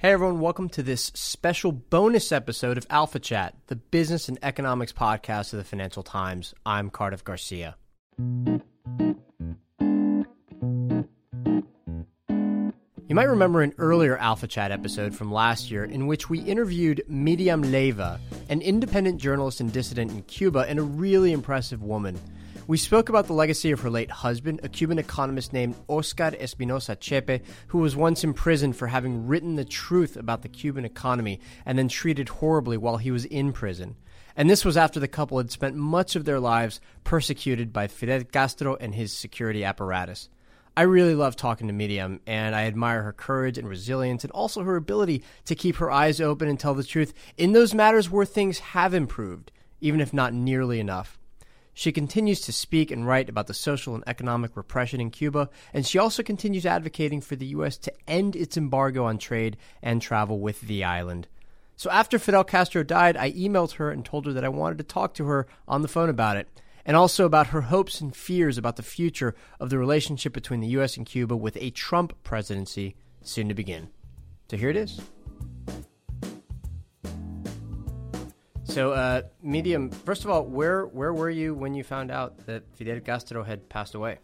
Hey everyone, welcome to this special bonus episode of Alpha Chat, the business and economics podcast of the Financial Times. I'm Cardiff Garcia. You might remember an earlier Alpha Chat episode from last year in which we interviewed Miriam Leiva, an independent journalist and dissident in Cuba, and a really impressive woman. We spoke about the legacy of her late husband, a Cuban economist named Oscar Espinosa Chepe, who was once imprisoned for having written the truth about the Cuban economy and then treated horribly while he was in prison. And this was after the couple had spent much of their lives persecuted by Fidel Castro and his security apparatus. I really love talking to Miriam, and I admire her courage and resilience, and also her ability to keep her eyes open and tell the truth in those matters where things have improved, even if not nearly enough. She continues to speak and write about the social and economic repression in Cuba, and she also continues advocating for the U.S. to end its embargo on trade and travel with the island. So after Fidel Castro died, I emailed her and told her that I wanted to talk to her on the phone about it, and also about her hopes and fears about the future of the relationship between the U.S. and Cuba with a Trump presidency soon to begin. So here it is. So, uh, Miriam, first of all, where where were you when you found out that Fidel Castro had passed away?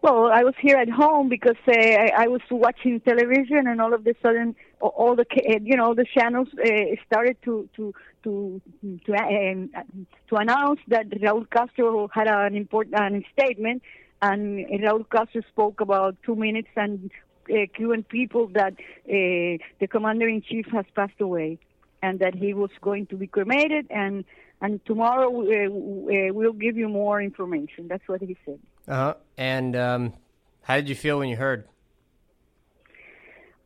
Well, I was here at home because uh, I, I was watching television, and all of a sudden, all the you know the channels uh, started to to to to, um, to announce that Raúl Castro had an important statement, and Raúl Castro spoke about two minutes and uh, Cuban people that uh, the commander in chief has passed away and that he was going to be cremated and and tomorrow uh, uh, we'll give you more information. That's what he said. Uh-huh. And um, how did you feel when you heard?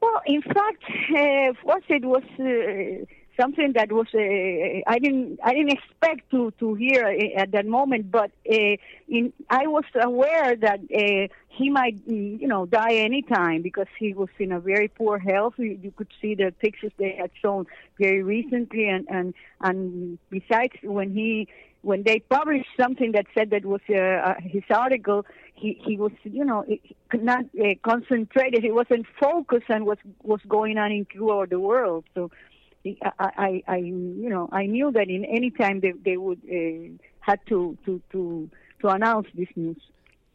Well, in fact, uh, first it was uh, something that was uh, I didn't I didn't expect to to hear at that moment, but uh, in I was aware that uh, he might mm, you know die anytime because he was in a very poor health. You, you could see the pictures they had shown very recently, and and and besides when he when they published something that said that was uh, uh, his article, he he was you know not uh, concentrated. He wasn't focused on what was going on in Cuba or the world. So I, I, I, you know, I knew that in any time they, they would uh, had to, to, to, to announce this news.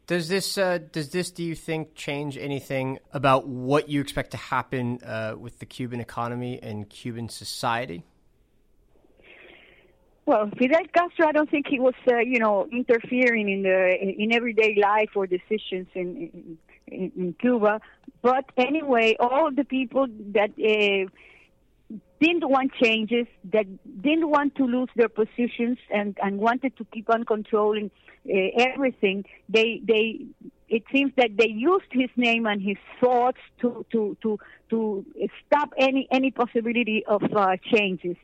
Does this, uh, does this, do you think, change anything about what you expect to happen uh, with the Cuban economy and Cuban society? Well, Fidel Castro, I don't think he was, uh, you know, interfering in the in everyday life or decisions in in, in Cuba. But anyway, all the people that uh, didn't want changes, that didn't want to lose their positions and, and wanted to keep on controlling uh, everything. They they it seems that they used his name and his thoughts to to to to stop any any possibility of uh, changes.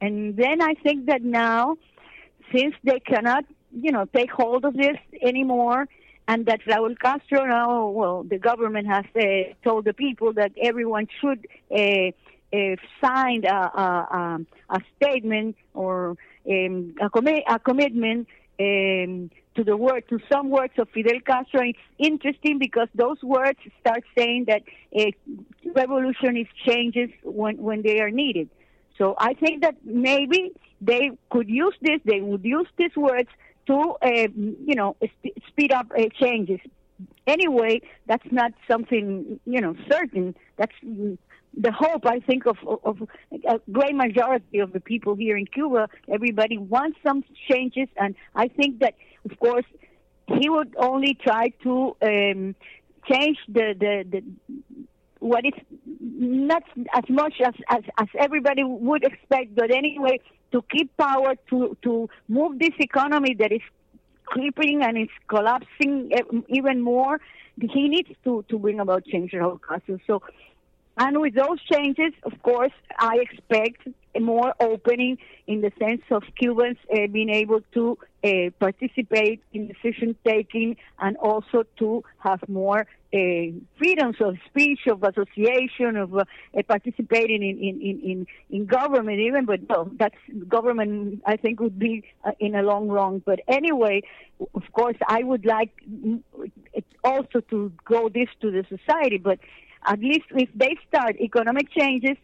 And then I think that now, since they cannot you know take hold of this anymore, and that Raúl Castro now, well, the government has uh, told the people that everyone should. Uh, uh, signed a, a, a, statement or um, a, com- a, commitment um, to the word to some words of Fidel Castro. It's interesting because those words start saying that a revolution is changes when when they are needed. So I think that maybe they could use this. They would use these words to uh, you know sp- speed up uh, changes. Anyway, that's not something you know certain. That's the hope, I think, of, of a great majority of the people here in Cuba. Everybody wants some changes, and I think that, of course, he would only try to um, change the, the, the what is not as much as, as, as everybody would expect, but anyway, to keep power, to, to move this economy that is creeping and is collapsing even more. He needs to, to bring about change in our culture. So and with those changes, of course, I expect more opening in the sense of Cubans uh, being able to uh, participate in decision taking and also to have more uh, freedoms of speech, of association, of uh, participating in, in, in, in, government even. But no, that's government, I think, would be uh, in a long run. But anyway, of course, I would like mm, also to go this to the society. But at least if they start economic changes,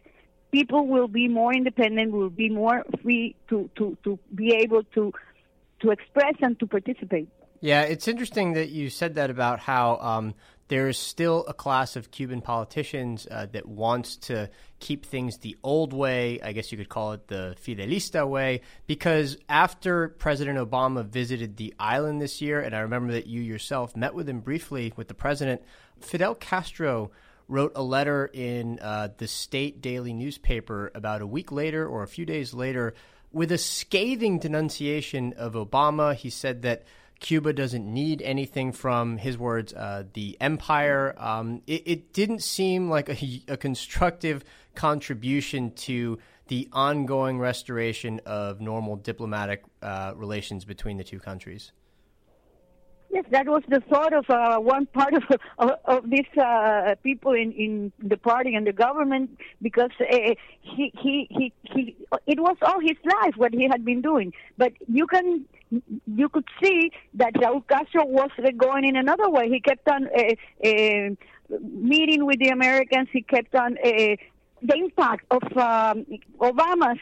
people will be more independent, will be more free to, to, to be able to to express and to participate. Yeah, it's interesting that you said that about how um, there is still a class of Cuban politicians uh, that wants to keep things the old way. I guess you could call it the Fidelista way, because after President Obama visited the island this year, and I remember that you yourself met with him briefly with the president, Fidel Castro wrote a letter in uh, the state daily newspaper about a week later or a few days later with a scathing denunciation of Obama. He said that Cuba doesn't need anything from his words, uh, the empire. Um, it, it, didn't seem like a, a constructive contribution to the ongoing restoration of normal diplomatic uh, relations between the two countries. Yes, that was the thought of uh, one part of of, of these uh, people in, in the party and the government because uh, he, he he he it was all his life what he had been doing. But you can you could see that Raúl Castro was going in another way. He kept on uh, meeting with the Americans. He kept on the impact of um, Obama's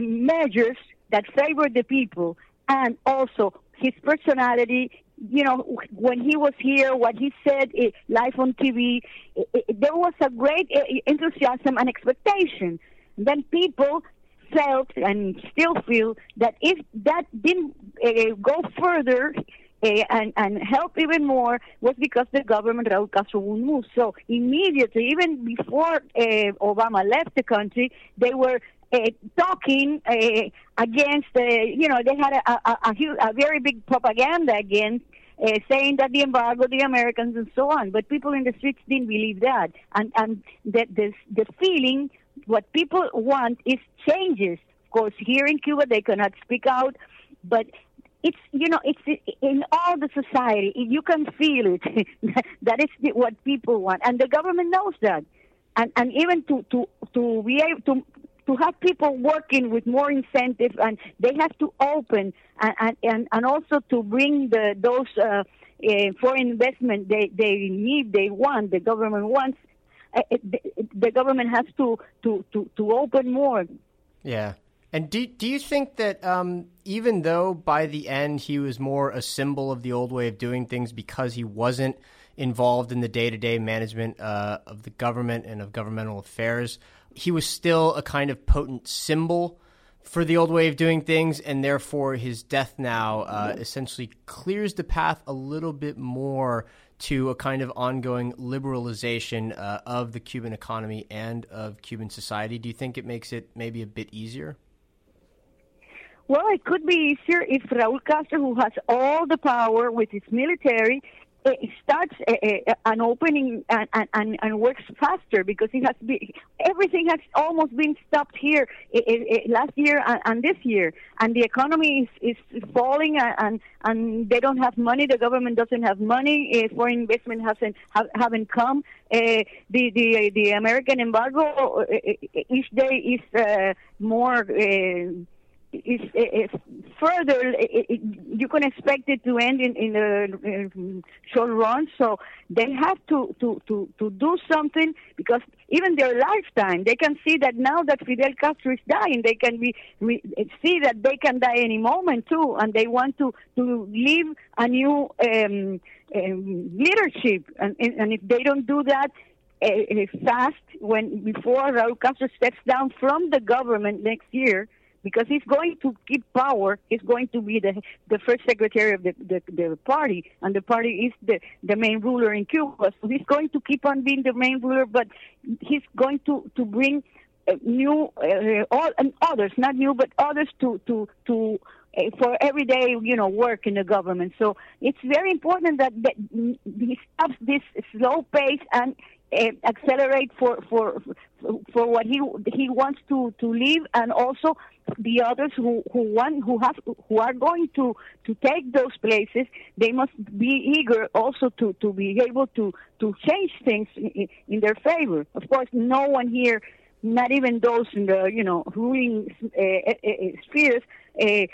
measures that favored the people and also his personality you know, when he was here, what he said it, live on TV, it, it, there was a great eh, enthusiasm and expectation. Then people felt and still feel that if that didn't uh, go further uh, and, and help even more was because the government, Raúl Castro, would move. So immediately, even before uh, Obama left the country, they were talking uh, against, uh, you know, they had a, a, a, a very big propaganda against uh, saying that the embargo, the Americans, and so on. But people in the streets didn't believe that, and and the the, the feeling what people want is changes. Of course, here in Cuba they cannot speak out, but it's you know it's in all the society. You can feel it. that is what people want, and the government knows that. And and even to to to be able to to have people working with more incentive and they have to open and and, and also to bring the those uh, uh, foreign investment they, they need they want the government wants uh, the, the government has to, to, to, to open more. Yeah. And do, do you think that um, even though by the end he was more a symbol of the old way of doing things because he wasn't involved in the day to day management uh, of the government and of governmental affairs, he was still a kind of potent symbol for the old way of doing things, and therefore his death now uh, essentially clears the path a little bit more to a kind of ongoing liberalization uh, of the Cuban economy and of Cuban society. Do you think it makes it maybe a bit easier? Well, it could be easier if Raúl Castro, who has all the power with his military, it starts a, a, an opening and, and, and works faster because it has been, everything has almost been stopped here eh, last year and, this year, and the economy is, is falling and, and they don't have money. The government doesn't have money. Foreign investment hasn't have, haven't come. The the the American embargo each day is more. Uh, is, is further, it, you can expect it to end in, in a short run. So they have to, to, to, to do something because even their lifetime, they can see that now that Fidel Castro is dying, they can be re, see that they can die any moment too, and they want to to leave a new um, um, leadership. And, and if they don't do that, uh, fast when before Raúl Castro steps down from the government next year because he's going to keep power. He's going to be the the first secretary of the, the, the party, and the party is the the main ruler in Cuba. So he's going to keep on being the main ruler, but he's going to to bring uh, new uh, all and others, not new, but others to to to uh, for everyday, you know, work in the government. So it's very important that, that he stops this slow pace and accelerate for, for for what he he wants to to leave, and also the others who who want who have who are going to to take those places. They must be eager also to to be able to to change things in, in their favor. Of course, no one here, not even those in the you know ruling uh, uh, spheres. Uh,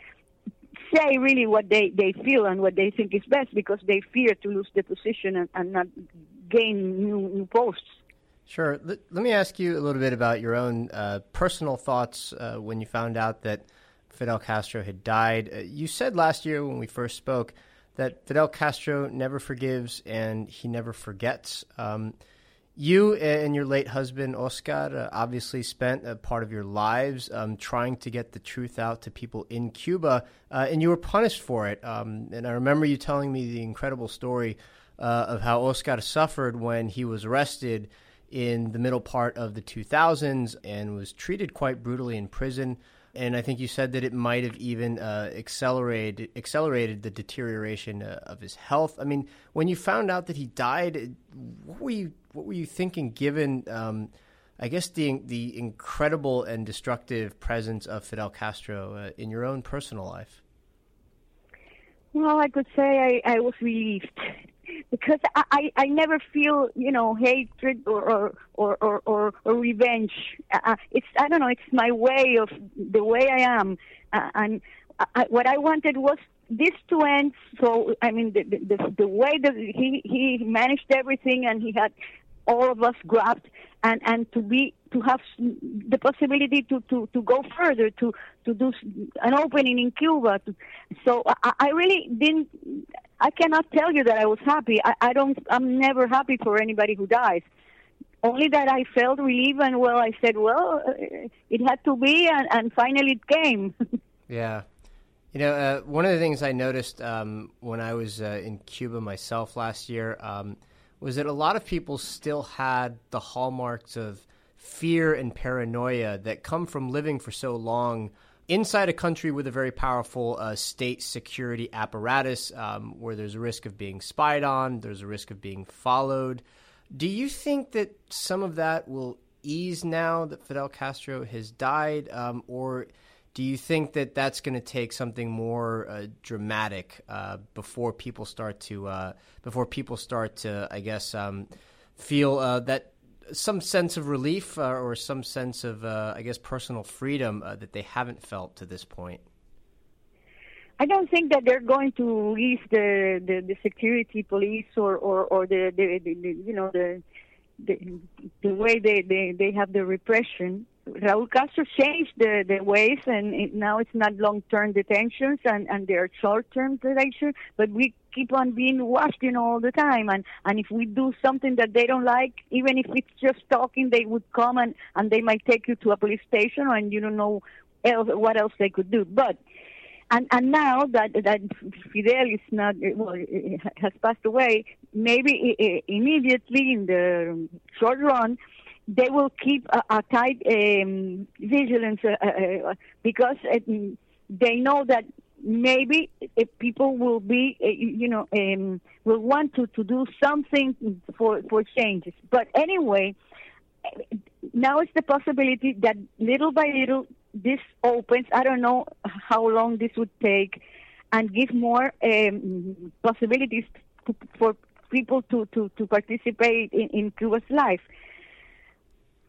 say really what they, they feel and what they think is best because they fear to lose the position and, and not gain new, new posts. Sure. Let, let me ask you a little bit about your own uh, personal thoughts uh, when you found out that Fidel Castro had died. Uh, you said last year when we first spoke that Fidel Castro never forgives and he never forgets. Um, you and your late husband, Oscar, uh, obviously spent a part of your lives um, trying to get the truth out to people in Cuba, uh, and you were punished for it. Um, and I remember you telling me the incredible story uh, of how Oscar suffered when he was arrested in the middle part of the 2000s and was treated quite brutally in prison. And I think you said that it might have even uh, accelerated accelerated the deterioration uh, of his health. I mean, when you found out that he died, what were you what were you thinking? Given, um, I guess the the incredible and destructive presence of Fidel Castro uh, in your own personal life. Well, I could say I, I was relieved because I, I, I never feel you know hatred or or or or, or, revenge. Uh, uh, it's I don't know. It's my way of the way I am, uh, and I, what I wanted was this to end. So I mean, the the, the way that he he managed everything, and he had all of us grabbed and and to be to have the possibility to to to go further to to do an opening in Cuba so I, I really didn't I cannot tell you that I was happy. I, I don't I'm never happy for anybody who dies. Only that I felt relief and well I said well it had to be and, and finally it came. Yeah. You know uh, one of the things I noticed um, when I was uh, in Cuba myself last year um, was that a lot of people still had the hallmarks of fear and paranoia that come from living for so long inside a country with a very powerful uh, state security apparatus um, where there's a risk of being spied on, there's a risk of being followed. Do you think that some of that will ease now that Fidel Castro has died, um, or do you think that that's going to take something more uh, dramatic uh, before people start to uh, before people start to, I guess, um, feel uh, that some sense of relief uh, or some sense of, uh, I guess, personal freedom that they haven't felt to this point? I don't think that they're going to ease the, the, the security police or, or, or the, the, the, the you know the the, the way they, they, they have the repression. Raúl Castro changed the, the ways, and it, now it's not long-term detentions and, and they're short-term detention, but we keep on being watched, you know, all the time. And, and if we do something that they don't like, even if it's just talking, they would come and, and they might take you to a police station and you don't know else, what else they could do. But and and now that that Fidel is not eh, well eh, eh, has passed away, maybe immediately in the short run, they will keep a, a tight um, vigilance uh, uh, because it, they know that maybe people will be, uh, you know, um, will want to, to do something for for changes. But anyway, now it's the possibility that little by little this opens. I don't know how long this would take, and give more um, possibilities to, for people to, to, to participate in, in Cuba's life.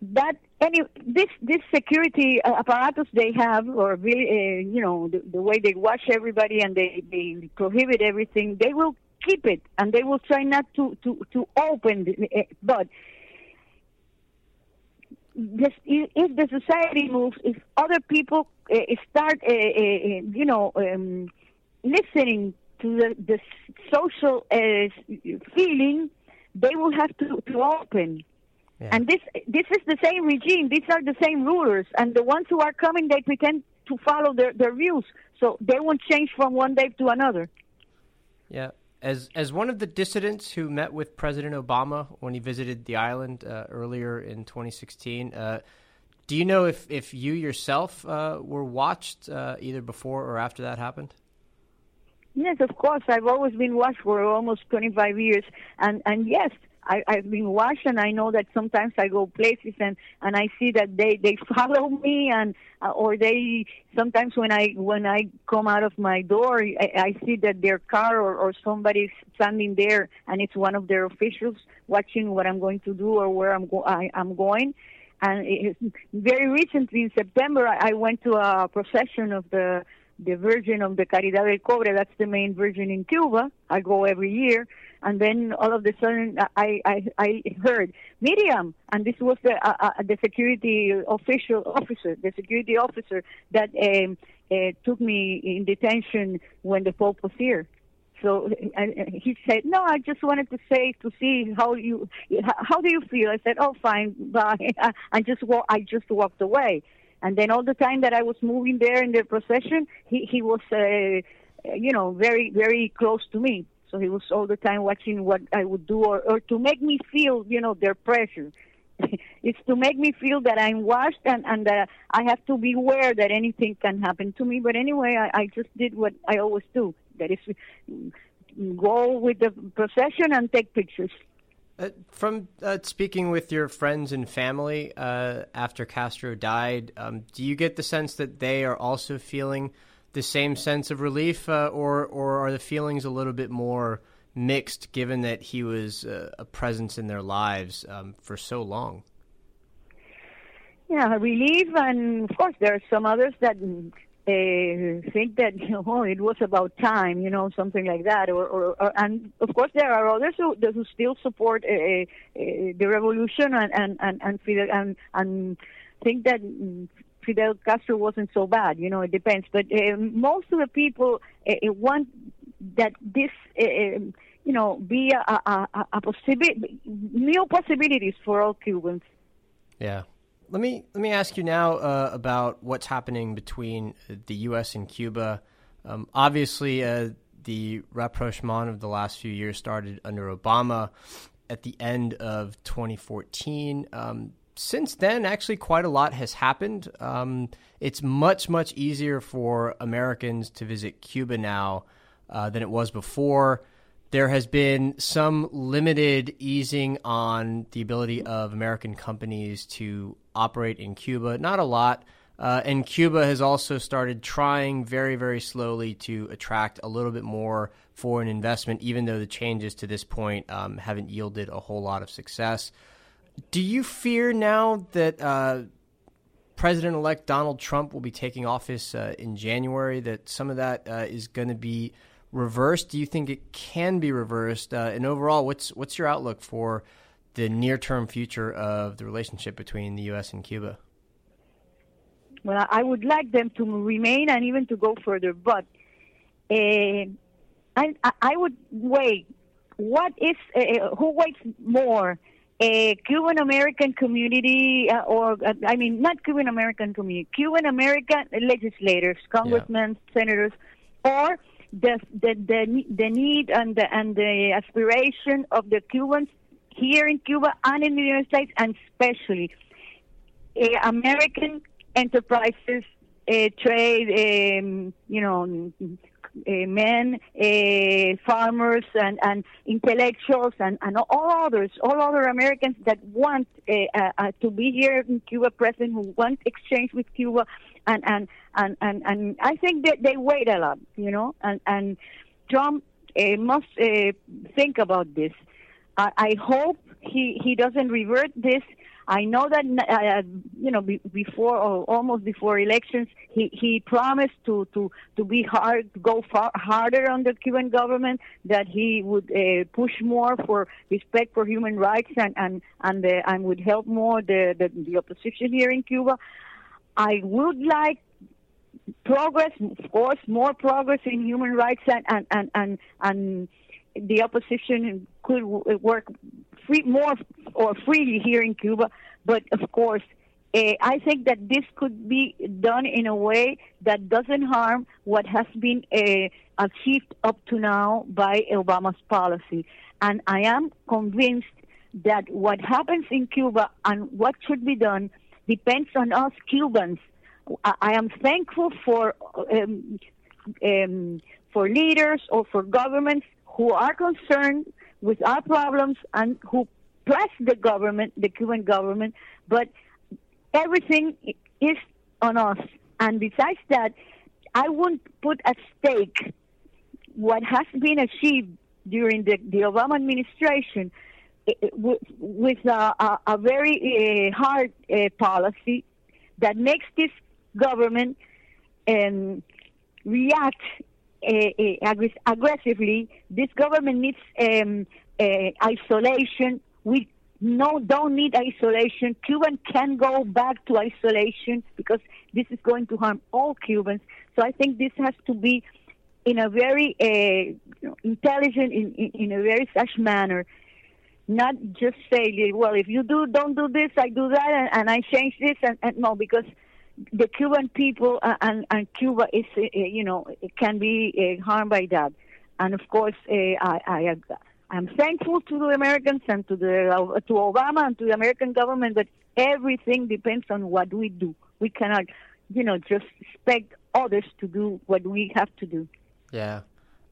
That any this this security apparatus they have, or really, uh, you know, the, the way they watch everybody and they, they prohibit everything, they will keep it and they will try not to to to open. The, uh, but this, if the society moves, if other people uh, start, uh, uh, you know, um, listening to the, the social feeling, they will have to, to open. Yeah. And this this is the same regime. These are the same rulers, and the ones who are coming, they pretend to follow their, their views, so they won't change from one day to another. Yeah, as as one of the dissidents who met with President Obama when he visited the island uh, earlier in 2016, uh, do you know if if you yourself uh, were watched uh, either before or after that happened? Yes, of course. I've always been watched for almost 25 years, and and yes, I, I've been watched, and I know that sometimes I go places and and I see that they they follow me, and uh, or they sometimes when I when I come out of my door, I, I see that their car or or somebody's standing there, and it's one of their officials watching what I'm going to do or where I'm go I, I'm going. And it, very recently in September, I, I went to a procession of the the Virgin of the Caridad del Cobre. That's the main Virgin in Cuba. I go every year, and then all of a sudden I I, I heard Miriam, and this was the uh, uh, the security official officer, the security officer that um, uh, took me in detention when the Pope was here. So he said, "No, I just wanted to say to see how you how do you feel." I said, "Oh, fine, bye." I just wa- I just walked away. And then all the time that I was moving there in the procession, he he was, uh, you know, very very close to me. So he was all the time watching what I would do, or or to make me feel, you know, their pressure. it's to make me feel that I'm watched and and that I have to be aware that anything can happen to me. But anyway, I, I just did what I always do. That is, go with the procession and take pictures. Uh, from uh, speaking with your friends and family uh, after Castro died, um, do you get the sense that they are also feeling the same sense of relief, uh, or or are the feelings a little bit more mixed, given that he was uh, a presence in their lives um, for so long? Yeah, relief, and of course there are some others that uh, think that you know it was about time, you know, something like that, or, or, or and of course there are others who, who still support uh, uh, the revolution and and and and, and and think that Fidel Castro wasn't so bad. You know, it depends, but uh, most of the people uh, want that this. Uh, you know, be a, a, a, possibility, new possibilities for all Cubans. Yeah, let me let me ask you now uh, about what's happening between the U.S. and Cuba. Um, obviously, uh, the rapprochement of the last few years started under Obama at the end of 2014. Um, since then, actually, quite a lot has happened. Um, it's much much easier for Americans to visit Cuba now uh, than it was before there has been some limited easing on the ability of American companies to operate in Cuba. Not a lot. Uh, and Cuba has also started trying very, very slowly to attract a little bit more foreign investment, even though the changes to this point um, haven't yielded a whole lot of success. Do you fear now that uh, President elect Donald Trump will be taking office uh, in January, that some of that uh, is going to be reversed? Do you think it can be reversed? Uh, and overall, what's what's your outlook for the near term future of the relationship between the U.S. and Cuba? Well, I would like them to remain and even to go further, but uh, I I would wait. What is uh, who waits more? A Cuban American community, uh, or uh, I mean, not Cuban American community, Cuban American legislators, congressmen, yeah. senators, or the, the the the need and the and the aspiration of the Cubans here in Cuba and in the United States, and especially uh, American enterprises, uh, trade, um, you know, men, uh, farmers, and, and intellectuals, and, and all others, all other Americans that want uh, uh, uh, to be here in Cuba present, who want exchange with Cuba, and and and and, and I think that they wait a lot, you know, and and Trump must think about this. I, I hope he he doesn't revert this I know that uh, you know before or almost before elections, he he promised to to to be hard, go far harder on the Cuban government, that he would uh, push more for respect for human rights and and and uh, and would help more the, the the opposition here in Cuba. I would like progress, of course, more progress in human rights and and and and, and the opposition could work free more or freely here in Cuba. But of course, uh, I think that this could be done in a way that doesn't harm what has been uh, achieved up to now by Obama's policy. And I am convinced that what happens in Cuba and what should be done depends on us Cubans. I, I am thankful for um, um, for leaders or for governments who are concerned with our problems and who press the government, the Cuban government, but everything is on us. And besides that, I wouldn't put at stake what has been achieved during the, the Obama administration eh, eh, with, with a, a, a, very uh, hard uh, policy that makes this government um, react aggressively. This government needs um, isolation. We no don't need isolation. Cuban can go back to isolation because this is going to harm all Cubans. So I think this has to be in a very uh, intelligent, in, in, in, a very such manner, not just say, well, if you do, don't do this, I do that, and, and I change this, and, and, no, because the Cuban people uh, and, and Cuba is, uh, you know, can be uh, harmed by that. And of course, uh, I, I, I'm thankful to the Americans and to the uh, to Obama and to the American government, but everything depends on what we do. We cannot, you know, just expect others to do what we have to do. Yeah.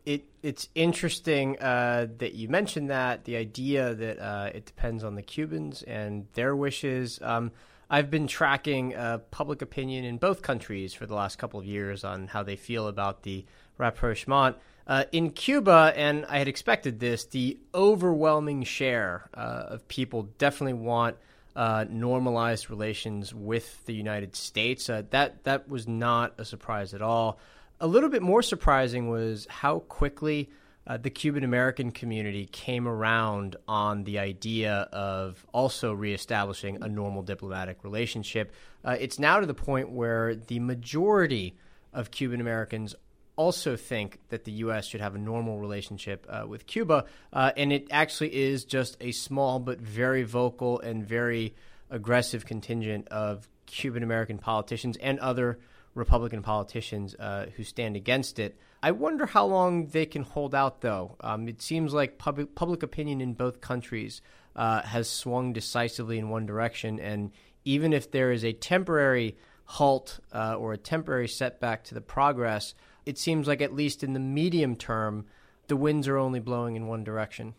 It it's interesting uh, that you mentioned that the idea that uh, it depends on the Cubans and their wishes. Um, I've been tracking uh, public opinion in both countries for the last couple of years on how they feel about the rapprochement. Uh, in Cuba, and I had expected this, the overwhelming share uh, of people definitely want uh, normalized relations with the United States. Uh, that that was not a surprise at all. A little bit more surprising was how quickly uh, the Cuban American community came around on the idea of also reestablishing a normal diplomatic relationship. Uh, it's now to the point where the majority of Cuban Americans also think that the U.S. should have a normal relationship uh, with Cuba, uh, and it actually is just a small but very vocal and very aggressive contingent of Cuban American politicians and other Republican politicians uh, who stand against it. I wonder how long they can hold out, though. Um, it seems like public public opinion in both countries uh, has swung decisively in one direction, and even if there is a temporary halt uh, or a temporary setback to the progress, it seems like at least in the medium term, the winds are only blowing in one direction.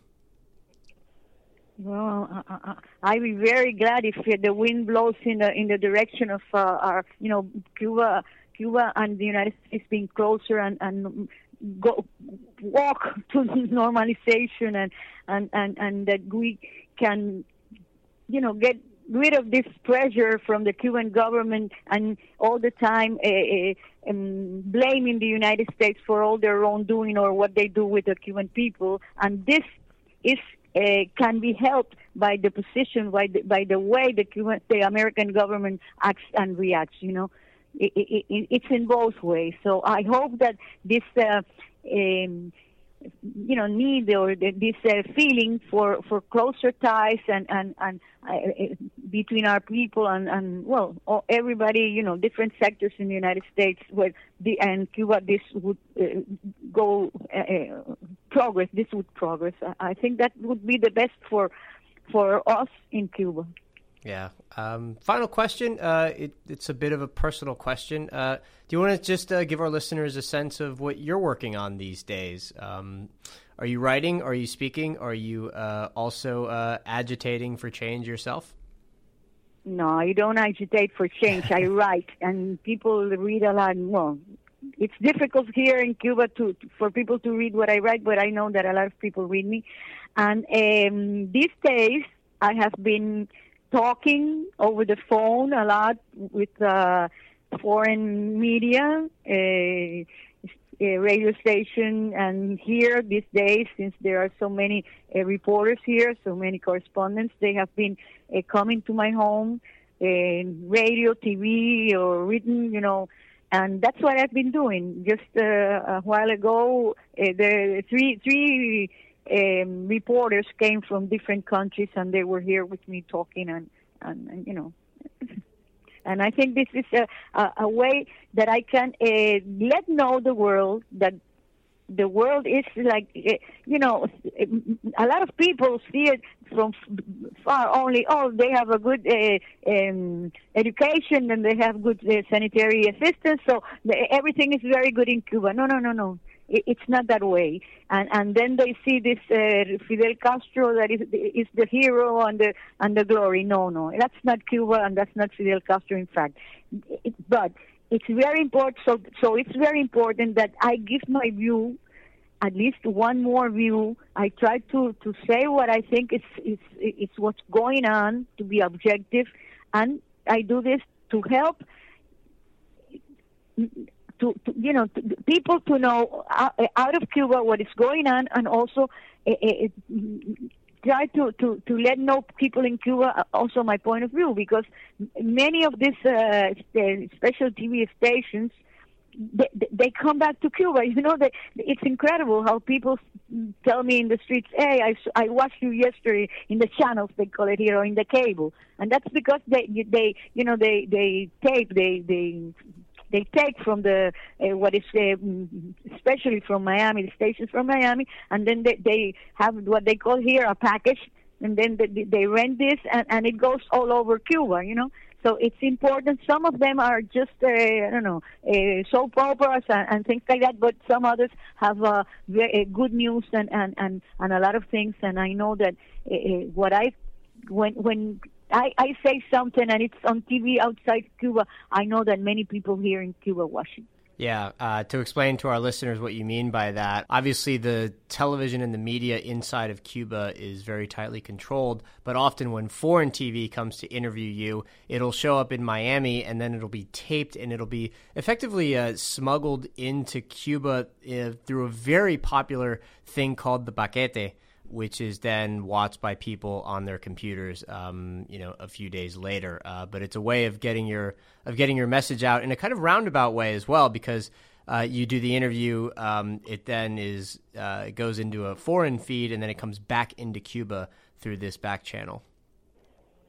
Well, I'd be very glad if the wind blows in the in the direction of uh, our, you know, Cuba, Cuba and the United States being closer and and go walk to normalization and and and and that we can, you know, get rid of this pressure from the Cuban government and all the time uh, um, blaming the United States for all their wrongdoing or what they do with the Cuban people. And this is uh, can be helped by the position, by the, by the way the Cuban, the American government acts and reacts. You know, it, it, it, it's in both ways. So I hope that this. Uh, um, you know need or this uh, feeling for for closer ties and and and uh, uh, between our people and and well everybody you know different sectors in the United States where the and Cuba this would uh, go uh, uh, progress this would progress I, I think that would be the best for for us in Cuba. Yeah. Um, final question. Uh, it, it's a bit of a personal question. Uh, do you want to just uh, give our listeners a sense of what you're working on these days? Um, are you writing? Are you speaking? Are you uh, also uh, agitating for change yourself? No, I don't agitate for change. I write, and people read a lot. Well, it's difficult here in Cuba to for people to read what I write, but I know that a lot of people read me. And um, these days, I have been talking over the phone a lot with uh, foreign media, a, a, radio station, and here these days, since there are so many uh, reporters here, so many correspondents, they have been uh, coming to my home, radio, TV, or written, you know. And that's what I've been doing. Just uh, a while ago, uh, the three three um, reporters came from different countries and they were here with me talking and, and, and you know. and I think this is a, a, a way that I can uh, let know the world that the world is like eh, you know a lot of people see it from far only oh they have a good uh, um, education and they have good uh, sanitary assistance so the, everything is very good in cuba no no no no it's not that way and and then they see this uh, fidel castro that is is the hero and the and the glory no no that's not cuba and that's not fidel castro in fact it, but it's very important. So, so it's very important that I give my view, at least one more view. I try to to say what I think is is is what's going on to be objective, and I do this to help. To, to you know to, people to know out of Cuba what is going on, and also uh, try to, to, to let know people in Cuba uh, also my point of view because many of these uh, special TV stations they, they come back to Cuba. You know, they, it's incredible how people tell me in the streets, "Hey, I, I watched you yesterday in the channels they call it here or in the cable," and that's because they they you know they they tape they they they take from the uh, what is uh, especially from Miami, the stations from Miami, and then they, they have what they call here a package, and then they, they rent this, and, and it goes all over Cuba, you know. So it's important. Some of them are just, uh, I don't know, uh, soap operas and, and things like that, but some others have uh, very, uh, good news and, and, and, and a lot of things. And I know that uh, uh what I, when, when I, I say something and it's on TV outside Cuba, I know that many people here in Cuba watch it. Yeah, uh, to explain to our listeners what you mean by that, obviously the television and the media inside of Cuba is very tightly controlled, but often when foreign TV comes to interview you, it'll show up in Miami and then it'll be taped and it'll be effectively uh, smuggled into Cuba uh, through a very popular thing called the paquete which is then watched by people on their computers, um, you know, a few days later. Uh, but it's a way of getting your of getting your message out in a kind of roundabout way as well, because uh, you do the interview, um, it then is uh, goes into a foreign feed, and then it comes back into Cuba through this back channel.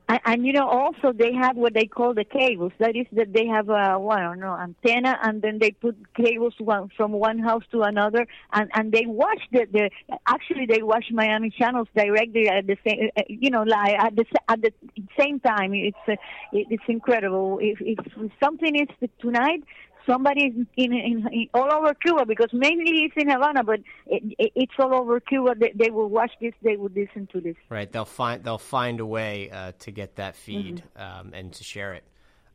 And, you know, also they have what they call the cables. That is that they have a well, I don't know antenna, and then they put cables one, from one house to another, and and they watch the the. Actually, they watch Miami channels directly at the same, uh, you know, like at the at the same time. It's uh, it's incredible. If if something is tonight, somebody in, in, in, all over Cuba because mainly it's in Havana, but it, it, it's all over Cuba. They, they, will watch this. They will listen to this. Right. They'll find they'll find a way uh, to get that feed mm-hmm. um, and to share it.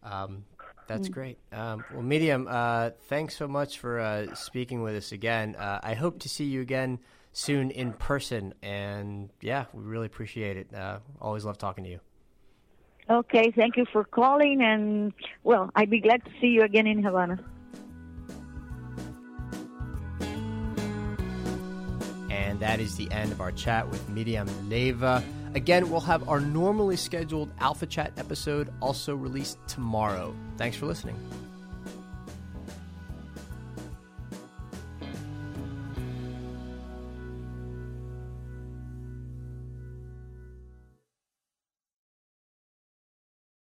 Um, that's mm-hmm. great. Um, well, Miriam, uh, thanks so much for uh, speaking with us again. Uh, I hope to see you again soon in person. And yeah, we really appreciate it. Uh, always love talking to you. Okay, thank you for calling, and well, I'd be glad to see you again in Havana. And that is the end of our chat with Miriam Leiva. Again, we'll have our normally scheduled Alpha Chat episode also released tomorrow. Thanks for listening.